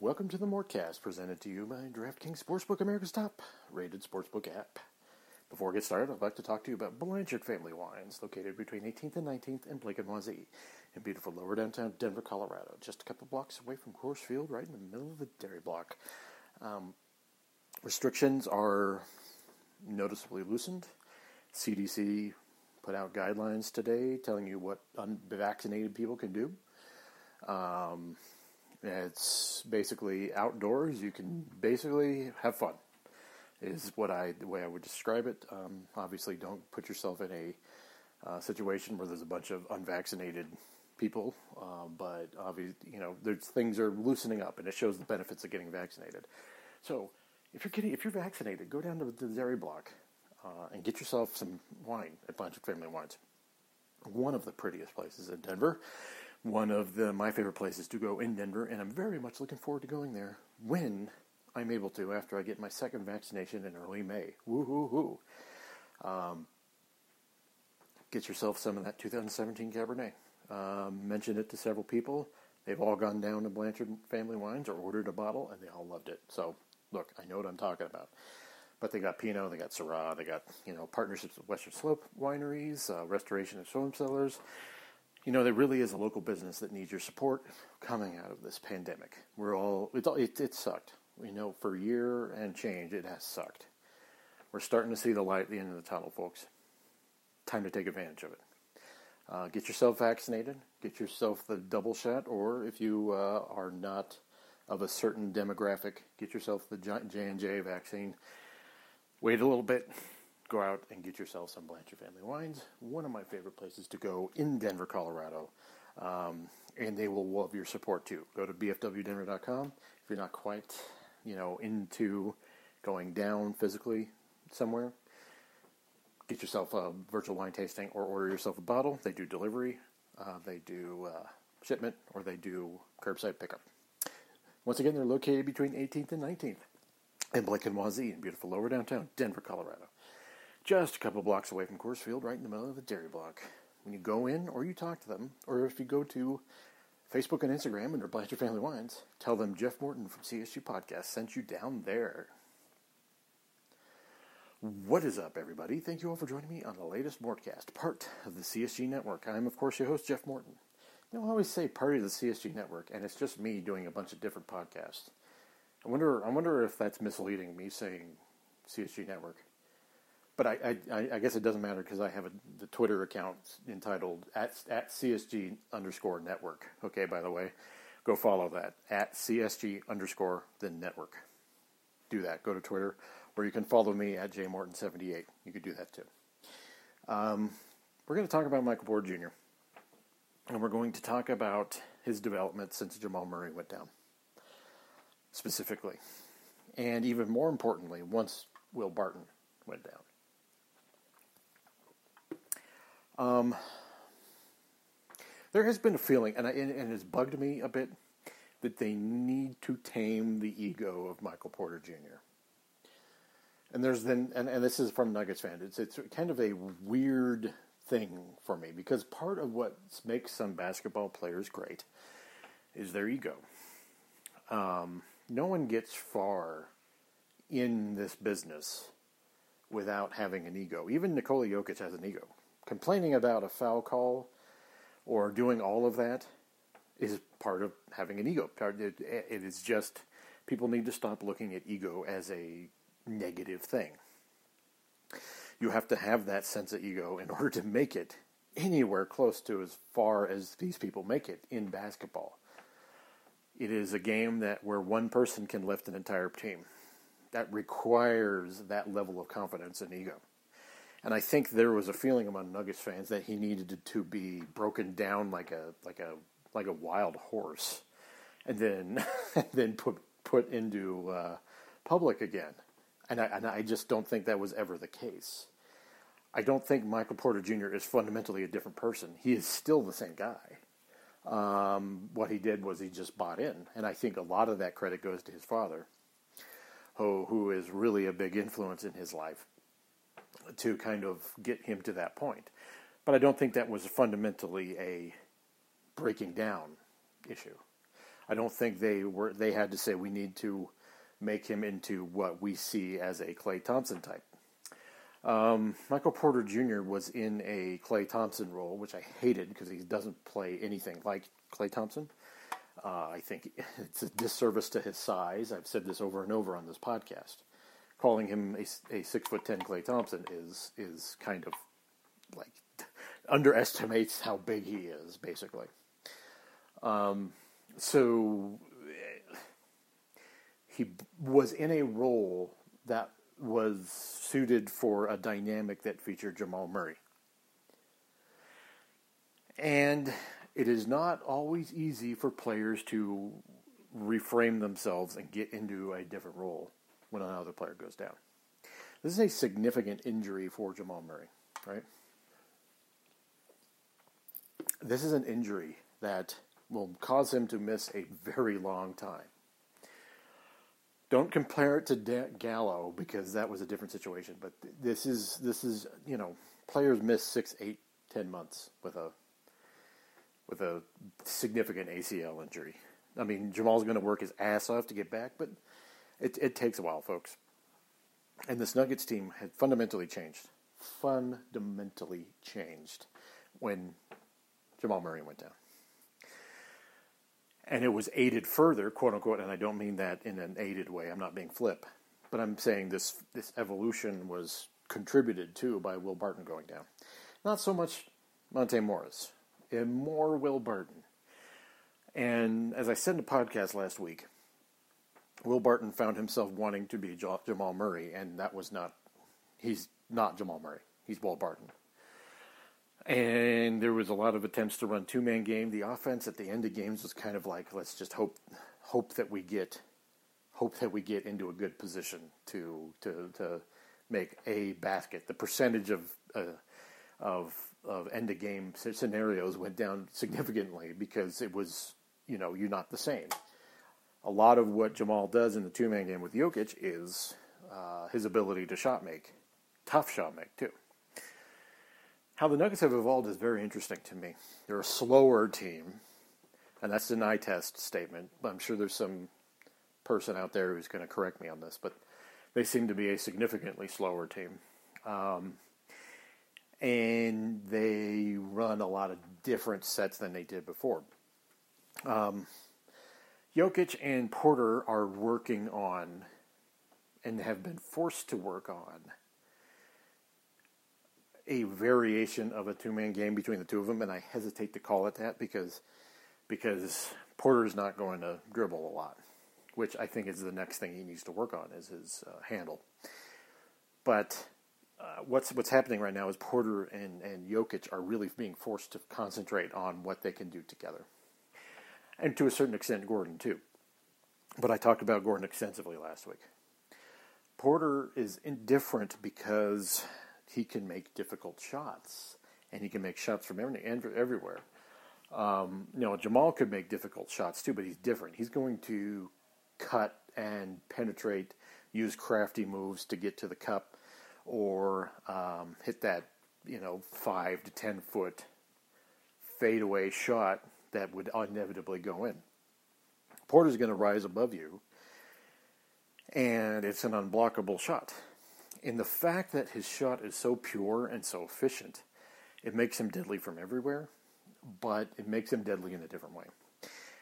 Welcome to the Mortcast, presented to you by DraftKings Sportsbook, America's top rated sportsbook app. Before we get started, I'd like to talk to you about Blanchard Family Wines, located between 18th and 19th in Blake and in beautiful lower downtown Denver, Colorado, just a couple blocks away from Coors Field, right in the middle of the dairy block. Um, restrictions are noticeably loosened. CDC put out guidelines today telling you what unvaccinated people can do. Um, it's basically outdoors. You can basically have fun. Is what I the way I would describe it. Um, obviously, don't put yourself in a uh, situation where there's a bunch of unvaccinated people. Uh, but obviously, you know, there's things are loosening up, and it shows the benefits of getting vaccinated. So, if you're getting if you're vaccinated, go down to the dairy block uh, and get yourself some wine at Blanchard Family Wines. One of the prettiest places in Denver one of the my favorite places to go in Denver, and I'm very much looking forward to going there when I'm able to after I get my second vaccination in early May. Woo hoo hoo! Um, get yourself some of that 2017 Cabernet. Um, mentioned it to several people. They've all gone down to Blanchard Family Wines or ordered a bottle, and they all loved it. So, look, I know what I'm talking about. But they got Pinot, they got Syrah, they got you know partnerships with Western Slope wineries, uh, restoration of storm cellars you know, there really is a local business that needs your support coming out of this pandemic. We're all, it, it, it sucked. We know for a year and change, it has sucked. We're starting to see the light at the end of the tunnel, folks. Time to take advantage of it. Uh, get yourself vaccinated. Get yourself the double shot, or if you uh, are not of a certain demographic, get yourself the J and J vaccine. Wait a little bit go out and get yourself some Blanchard Family Wines, one of my favorite places to go in Denver, Colorado. Um, and they will love your support too. Go to bfwdenver.com if you're not quite, you know, into going down physically somewhere. Get yourself a virtual wine tasting or order yourself a bottle. They do delivery, uh, they do uh, shipment, or they do curbside pickup. Once again, they're located between 18th and 19th in Blake and Wazee in beautiful lower downtown Denver, Colorado just a couple blocks away from Coors Field, right in the middle of the dairy block. When you go in or you talk to them, or if you go to Facebook and Instagram under Blanchard Family Wines, tell them Jeff Morton from CSU Podcast sent you down there. What is up, everybody? Thank you all for joining me on the latest Mortcast, part of the CSG Network. I'm, of course, your host, Jeff Morton. You know, I always say part of the CSG Network, and it's just me doing a bunch of different podcasts. I wonder, I wonder if that's misleading, me saying CSG Network but I, I, I, guess it doesn't matter because I have a, the Twitter account entitled at, at CSG underscore network. Okay, by the way, go follow that at CSG underscore the network. Do that. Go to Twitter, or you can follow me at jmorton78. You could do that too. Um, we're going to talk about Michael Porter Jr. And we're going to talk about his development since Jamal Murray went down, specifically. And even more importantly, once Will Barton went down. Um, there has been a feeling, and, I, and, and it's bugged me a bit, that they need to tame the ego of Michael Porter Jr. And there's then, and, and this is from Nuggets fan. It's it's kind of a weird thing for me because part of what makes some basketball players great is their ego. Um, no one gets far in this business without having an ego. Even Nikola Jokic has an ego complaining about a foul call or doing all of that is part of having an ego. It is just people need to stop looking at ego as a negative thing. You have to have that sense of ego in order to make it anywhere close to as far as these people make it in basketball. It is a game that where one person can lift an entire team. That requires that level of confidence and ego. And I think there was a feeling among Nuggets fans that he needed to be broken down like a like a like a wild horse, and then then put put into uh, public again. And I, and I just don't think that was ever the case. I don't think Michael Porter Jr. is fundamentally a different person. He is still the same guy. Um, what he did was he just bought in, and I think a lot of that credit goes to his father, who who is really a big influence in his life to kind of get him to that point. But I don't think that was fundamentally a breaking down issue. I don't think they were they had to say we need to make him into what we see as a Klay Thompson type. Um, Michael Porter Jr. was in a Klay Thompson role, which I hated because he doesn't play anything like Klay Thompson. Uh, I think it's a disservice to his size. I've said this over and over on this podcast. Calling him a, a six foot ten Klay Thompson is is kind of like underestimates how big he is, basically. Um, so he was in a role that was suited for a dynamic that featured Jamal Murray. And it is not always easy for players to reframe themselves and get into a different role when another player goes down. This is a significant injury for Jamal Murray, right? This is an injury that will cause him to miss a very long time. Don't compare it to De- Gallo because that was a different situation. But this is this is you know players miss six, eight, ten months with a with a significant ACL injury. I mean, Jamal's going to work his ass off to get back, but it, it takes a while, folks. And this Nuggets team had fundamentally changed, fundamentally changed when Jamal Murray went down and it was aided further, quote unquote, and I don't mean that in an aided way. I'm not being flip, but I'm saying this this evolution was contributed to by Will Barton going down. Not so much Monte Morris, and more Will Barton. And as I said in a podcast last week, Will Barton found himself wanting to be Jamal Murray, and that was not. He's not Jamal Murray. He's Will Barton and there was a lot of attempts to run two man game. The offense at the end of games was kind of like let's just hope hope that we get hope that we get into a good position to to to make a basket. The percentage of uh, of of end of game scenarios went down significantly because it was you know you're not the same. A lot of what Jamal does in the two man game with Jokic is uh, his ability to shot make, tough shot make too how the Nuggets have evolved is very interesting to me. They're a slower team, and that's an eye test statement. I'm sure there's some person out there who's going to correct me on this, but they seem to be a significantly slower team. Um, and they run a lot of different sets than they did before. Um, Jokic and Porter are working on and have been forced to work on a variation of a two man game between the two of them, and I hesitate to call it that because because Porter's not going to dribble a lot, which I think is the next thing he needs to work on is his uh, handle. But uh, what's what's happening right now is Porter and and Jokic are really being forced to concentrate on what they can do together, and to a certain extent, Gordon too. But I talked about Gordon extensively last week. Porter is indifferent because he can make difficult shots, and he can make shots from every, everywhere. Um, you know, Jamal could make difficult shots too, but he's different. He's going to cut and penetrate, use crafty moves to get to the cup, or um, hit that you know five to ten foot fadeaway shot that would inevitably go in. Porter's going to rise above you, and it's an unblockable shot. And the fact that his shot is so pure and so efficient, it makes him deadly from everywhere, but it makes him deadly in a different way.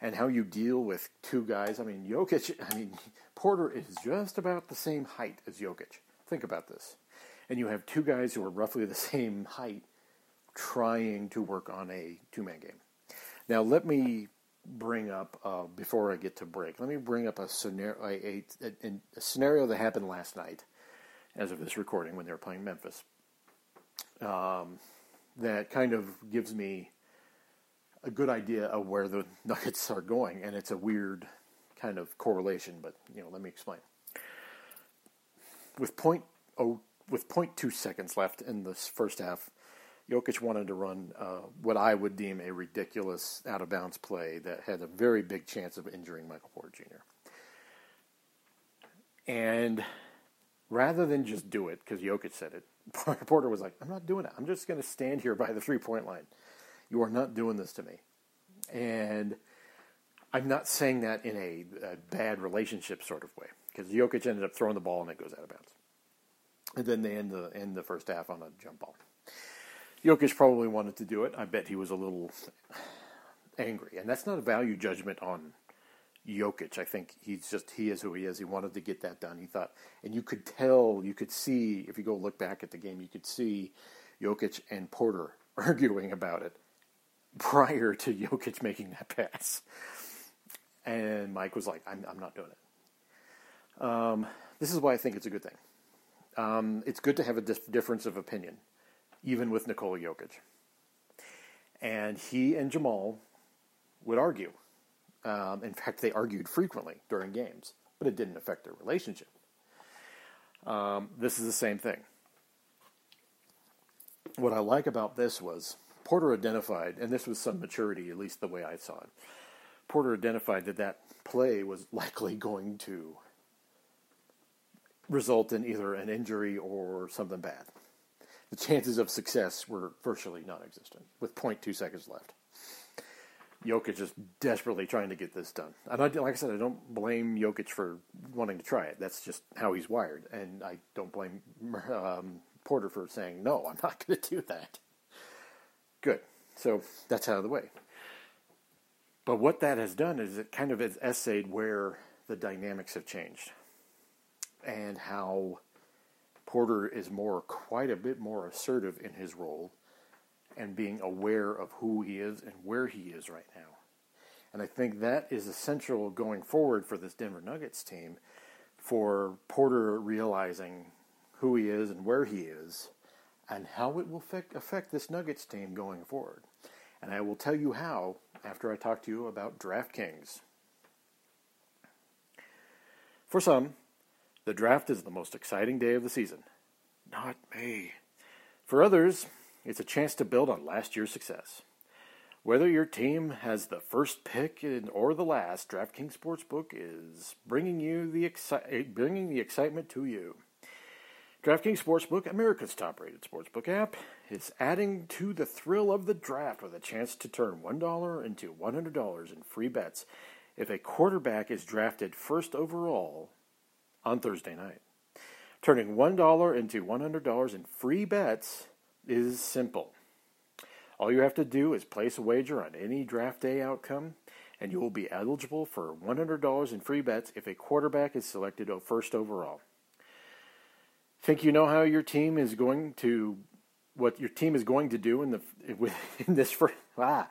And how you deal with two guys, I mean, Jokic, I mean, Porter is just about the same height as Jokic. Think about this. And you have two guys who are roughly the same height trying to work on a two man game. Now, let me bring up, uh, before I get to break, let me bring up a scenario, a, a, a scenario that happened last night as of this recording when they were playing Memphis. Um, that kind of gives me a good idea of where the Nuggets are going, and it's a weird kind of correlation. But you know, let me explain. With point oh, with point two seconds left in this first half, Jokic wanted to run uh, what I would deem a ridiculous out of bounds play that had a very big chance of injuring Michael Porter Jr. And rather than just do it, because Jokic said it, Porter was like, I'm not doing it. I'm just going to stand here by the three point line. You are not doing this to me. And I'm not saying that in a, a bad relationship sort of way because Jokic ended up throwing the ball and it goes out of bounds. And then they end the end the first half on a jump ball. Jokic probably wanted to do it. I bet he was a little angry, and that's not a value judgment on Jokic. I think he's just he is who he is. He wanted to get that done. He thought, and you could tell, you could see if you go look back at the game, you could see Jokic and Porter arguing about it prior to Jokic making that pass. And Mike was like, "I'm, I'm not doing it." Um, this is why I think it's a good thing. Um, it's good to have a dif- difference of opinion, even with Nikola Jokic. And he and Jamal would argue um, in fact, they argued frequently during games, but it didn't affect their relationship. Um, this is the same thing. What I like about this was Porter identified, and this was some maturity, at least the way I saw it. Porter identified that that play was likely going to result in either an injury or something bad. The chances of success were virtually non existent, with 0.2 seconds left. Jokic is desperately trying to get this done. And I, like I said, I don't blame Jokic for wanting to try it. That's just how he's wired. And I don't blame um, Porter for saying, no, I'm not going to do that. Good. So that's out of the way. But what that has done is it kind of has essayed where the dynamics have changed and how Porter is more, quite a bit more assertive in his role and being aware of who he is and where he is right now. And I think that is essential going forward for this Denver Nuggets team for Porter realizing who he is and where he is and how it will affect, this Nuggets team going forward. And I will tell you how after I talk to you about DraftKings. For some, the draft is the most exciting day of the season. Not me. For others, it's a chance to build on last year's success. Whether your team has the first pick or the last, DraftKings Sportsbook is bringing you the exci- bringing the excitement to you. DraftKings Sportsbook, America's top-rated sportsbook app, is adding to the thrill of the draft with a chance to turn $1 into $100 in free bets if a quarterback is drafted first overall on Thursday night. Turning $1 into $100 in free bets is simple. All you have to do is place a wager on any draft day outcome, and you will be eligible for $100 in free bets if a quarterback is selected first overall. Think you know how your team is going to, what your team is going to do in the in this for ah.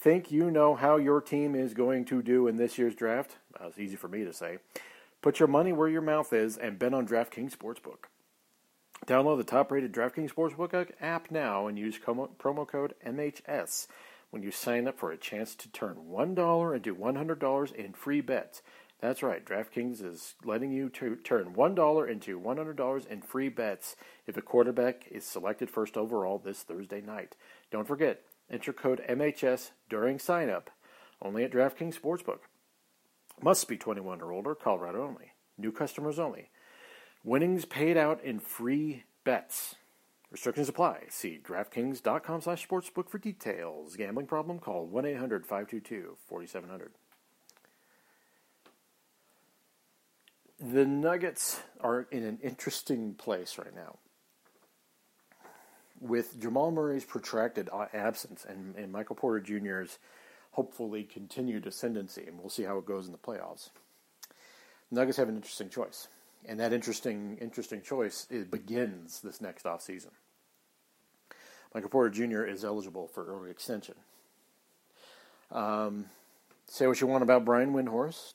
Think you know how your team is going to do in this year's draft? Well, it's easy for me to say. Put your money where your mouth is and bet on DraftKings Sportsbook. Download the top rated DraftKings Sportsbook app now and use promo code MHS when you sign up for a chance to turn $1 into $100 in free bets. That's right, DraftKings is letting you to turn $1 into $100 in free bets if a quarterback is selected first overall this Thursday night. Don't forget, enter code MHS during sign up, only at DraftKings Sportsbook. Must be 21 or older, Colorado only. New customers only. Winnings paid out in free bets. Restrictions apply. See DraftKings.com slash sportsbook for details. Gambling problem? Call 1-800-522-4700. The Nuggets are in an interesting place right now. With Jamal Murray's protracted absence and, and Michael Porter Jr.'s hopefully continued ascendancy, and we'll see how it goes in the playoffs, the Nuggets have an interesting choice and that interesting interesting choice begins this next off season. Michael Porter Jr. is eligible for early extension. Um, say what you want about Brian Windhorst,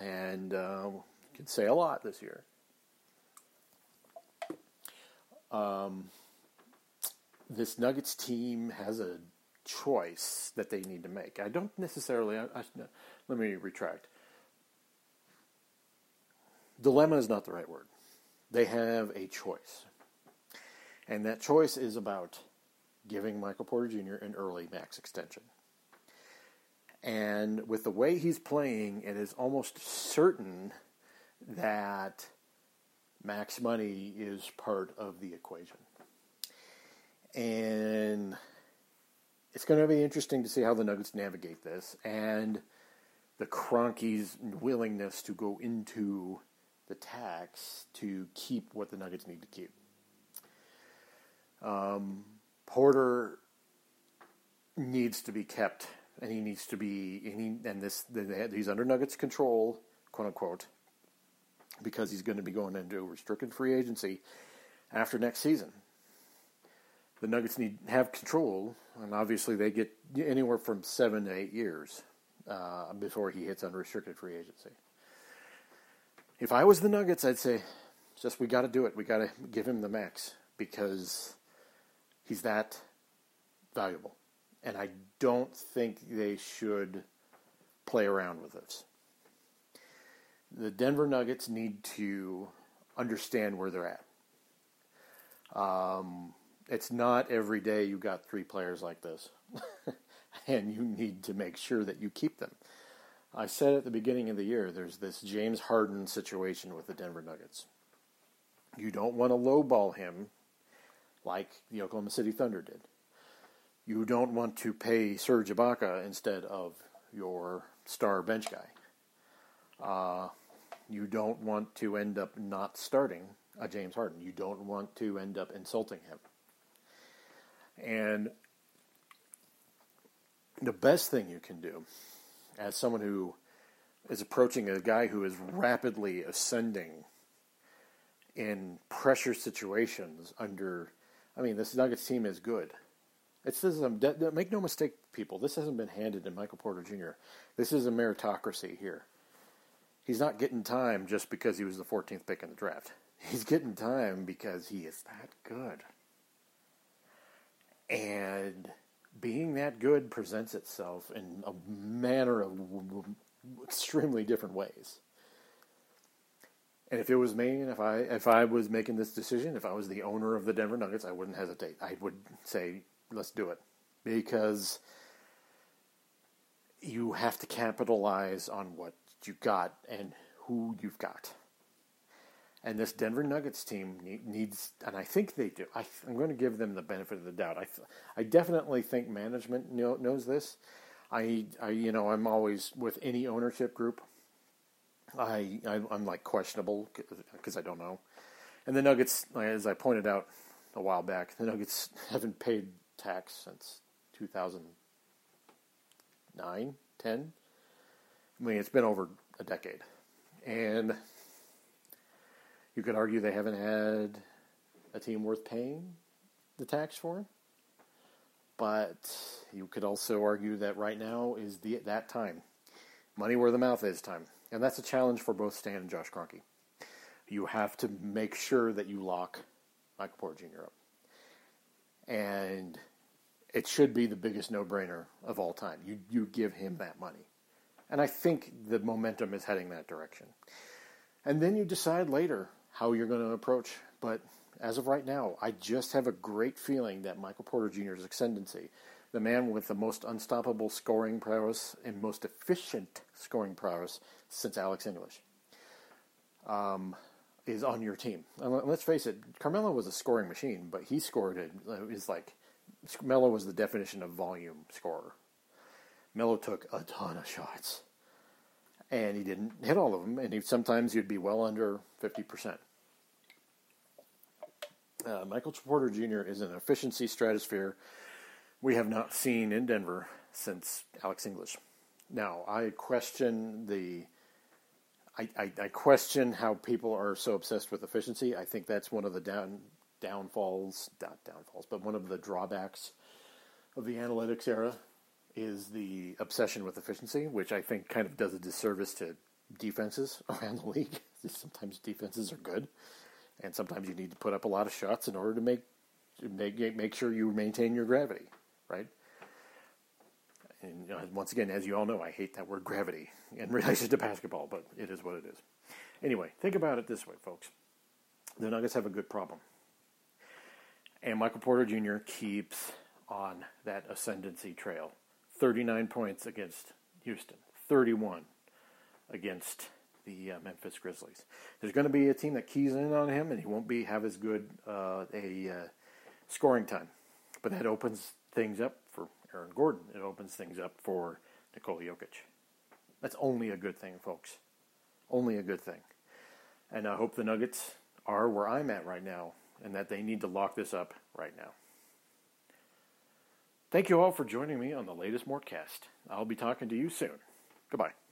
and uh, can say a lot this year. Um, this Nuggets team has a choice that they need to make. I don't necessarily. I, I, let me retract dilemma is not the right word. They have a choice. And that choice is about giving Michael Porter Jr. an early max extension. And with the way he's playing, it is almost certain that max money is part of the equation. And it's going to be interesting to see how the Nuggets navigate this. And the Kroenke's willingness to go into the tax to keep what the Nuggets need to keep. Um, Porter needs to be kept, and he needs to be, and, he, and this he's under Nuggets control, quote unquote, because he's going to be going into restricted free agency after next season. The Nuggets need have control, and obviously they get anywhere from seven to eight years uh, before he hits unrestricted free agency. If I was the Nuggets, I'd say, just we got to do it. We got to give him the max because he's that valuable. And I don't think they should play around with this. The Denver Nuggets need to understand where they're at. Um, it's not every day you got three players like this, and you need to make sure that you keep them. I said at the beginning of the year, there's this James Harden situation with the Denver Nuggets. You don't want to lowball him like the Oklahoma City Thunder did. You don't want to pay Serge Ibaka instead of your star bench guy. Uh, you don't want to end up not starting a James Harden. You don't want to end up insulting him. And the best thing you can do as someone who is approaching a guy who is rapidly ascending in pressure situations under I mean this Nuggets team is good. It's this is um, a, make no mistake people, this hasn't been handed to Michael Porter Jr. This is a meritocracy here. He's not getting time just because he was the 14th pick in the draft. He's getting time because he is that good. And being that good presents itself in a manner of extremely different ways. And if it was me, and if I if I was making this decision, if I was the owner of the Denver Nuggets, I wouldn't hesitate. I would say, let's do it, because you have to capitalize on what you got and who you've got. And this Denver Nuggets team needs, and I think they do. I, am going to give them the benefit of the doubt. I, I definitely think management know, knows this. I, I, you know, I'm always with any ownership group. I, I am like questionable because I don't know. And the Nuggets, as I pointed out a while back, the Nuggets haven't paid tax since 2009, 10. I mean, it's been over a decade, and you could argue they haven't had a team worth paying the tax for. But you could also argue that right now is the that time. Money where the mouth is time. And that's a challenge for both Stan and Josh Kroenke. You have to make sure that you lock Michael Porter Jr. up. And it should be the biggest no brainer of all time. You you give him that money. And I think the momentum is heading that direction. And then you decide later how you're going to approach. But as of right now, I just have a great feeling that Michael Porter Jr.'s ascendancy, the man with the most unstoppable scoring prowess and most efficient scoring prowess since Alex English, um, is on your team. And let's face it, Carmelo was a scoring machine, but he scored it is like Melo was the definition of volume scorer. Melo took a ton of shots and he didn't hit all of them, and he, sometimes he'd be well under 50%. Uh, Michael Porter Jr. is an efficiency stratosphere we have not seen in Denver since Alex English. Now, I question the. I, I, I, question how people are so obsessed with efficiency. I think that's one of the down downfalls, not downfalls, but one of the drawbacks of the analytics era is the obsession with efficiency, which I think kind of does a disservice to defenses around the league. sometimes defenses are good, and sometimes you need to put up a lot of shots in order to make make make sure you maintain your gravity, right? And you know, once again, as you all know, I hate that word gravity in relation to basketball, but it is what it is. Anyway, think about it this way, folks. The Nuggets have a good problem. And Michael Porter Jr. keeps on that ascendancy trail 39 points against Houston, 31 against the uh, Memphis Grizzlies. There's going to be a team that keys in on him, and he won't be have as good uh, a uh, scoring time. But that opens things up for Aaron Gordon. It opens things up for Nikola Jokic. That's only a good thing, folks. Only a good thing. And I hope the Nuggets are where I'm at right now and that they need to lock this up right now. Thank you all for joining me on the latest Mortcast. I'll be talking to you soon. Goodbye.